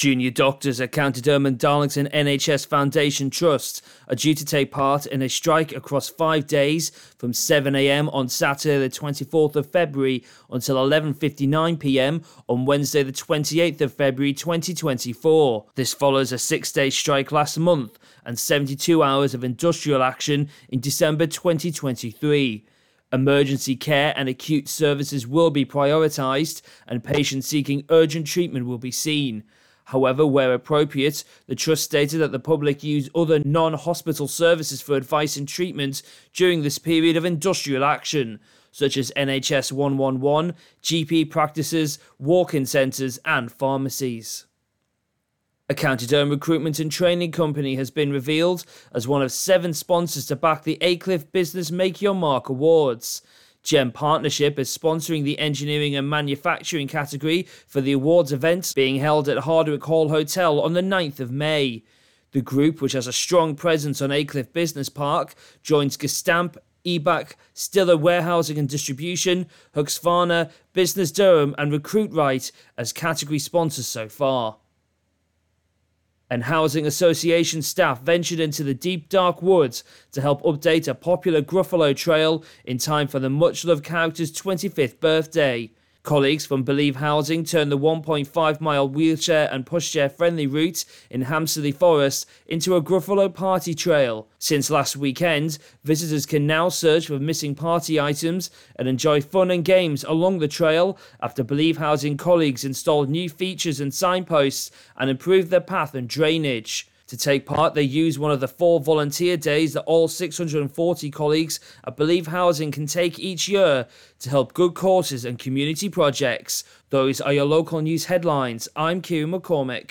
Junior doctors at County Durham and Darlington NHS Foundation Trust are due to take part in a strike across five days from 7am on Saturday the 24th of February until 11.59pm on Wednesday the 28th of February 2024. This follows a six-day strike last month and 72 hours of industrial action in December 2023. Emergency care and acute services will be prioritised and patients seeking urgent treatment will be seen. However, where appropriate, the Trust stated that the public use other non hospital services for advice and treatment during this period of industrial action, such as NHS 111, GP practices, walk in centres, and pharmacies. A County Durham recruitment and training company has been revealed as one of seven sponsors to back the Aycliffe Business Make Your Mark Awards. GEM Partnership is sponsoring the engineering and manufacturing category for the awards event being held at Hardwick Hall Hotel on the 9th of May. The group, which has a strong presence on Aycliffe Business Park, joins Gestamp, Ebac, Stiller Warehousing and Distribution, Husqvarna, Business Durham, and Recruit Right as category sponsors so far and Housing Association staff ventured into the deep dark woods to help update a popular Gruffalo trail in time for the much loved character's 25th birthday. Colleagues from Believe Housing turned the 1.5 mile wheelchair and pushchair friendly route in Hamsterley Forest into a Gruffalo party trail. Since last weekend, visitors can now search for missing party items and enjoy fun and games along the trail after Believe Housing colleagues installed new features and signposts and improved their path and drainage. To take part, they use one of the four volunteer days that all 640 colleagues at Believe Housing can take each year to help good causes and community projects. Those are your local news headlines. I'm Q McCormick.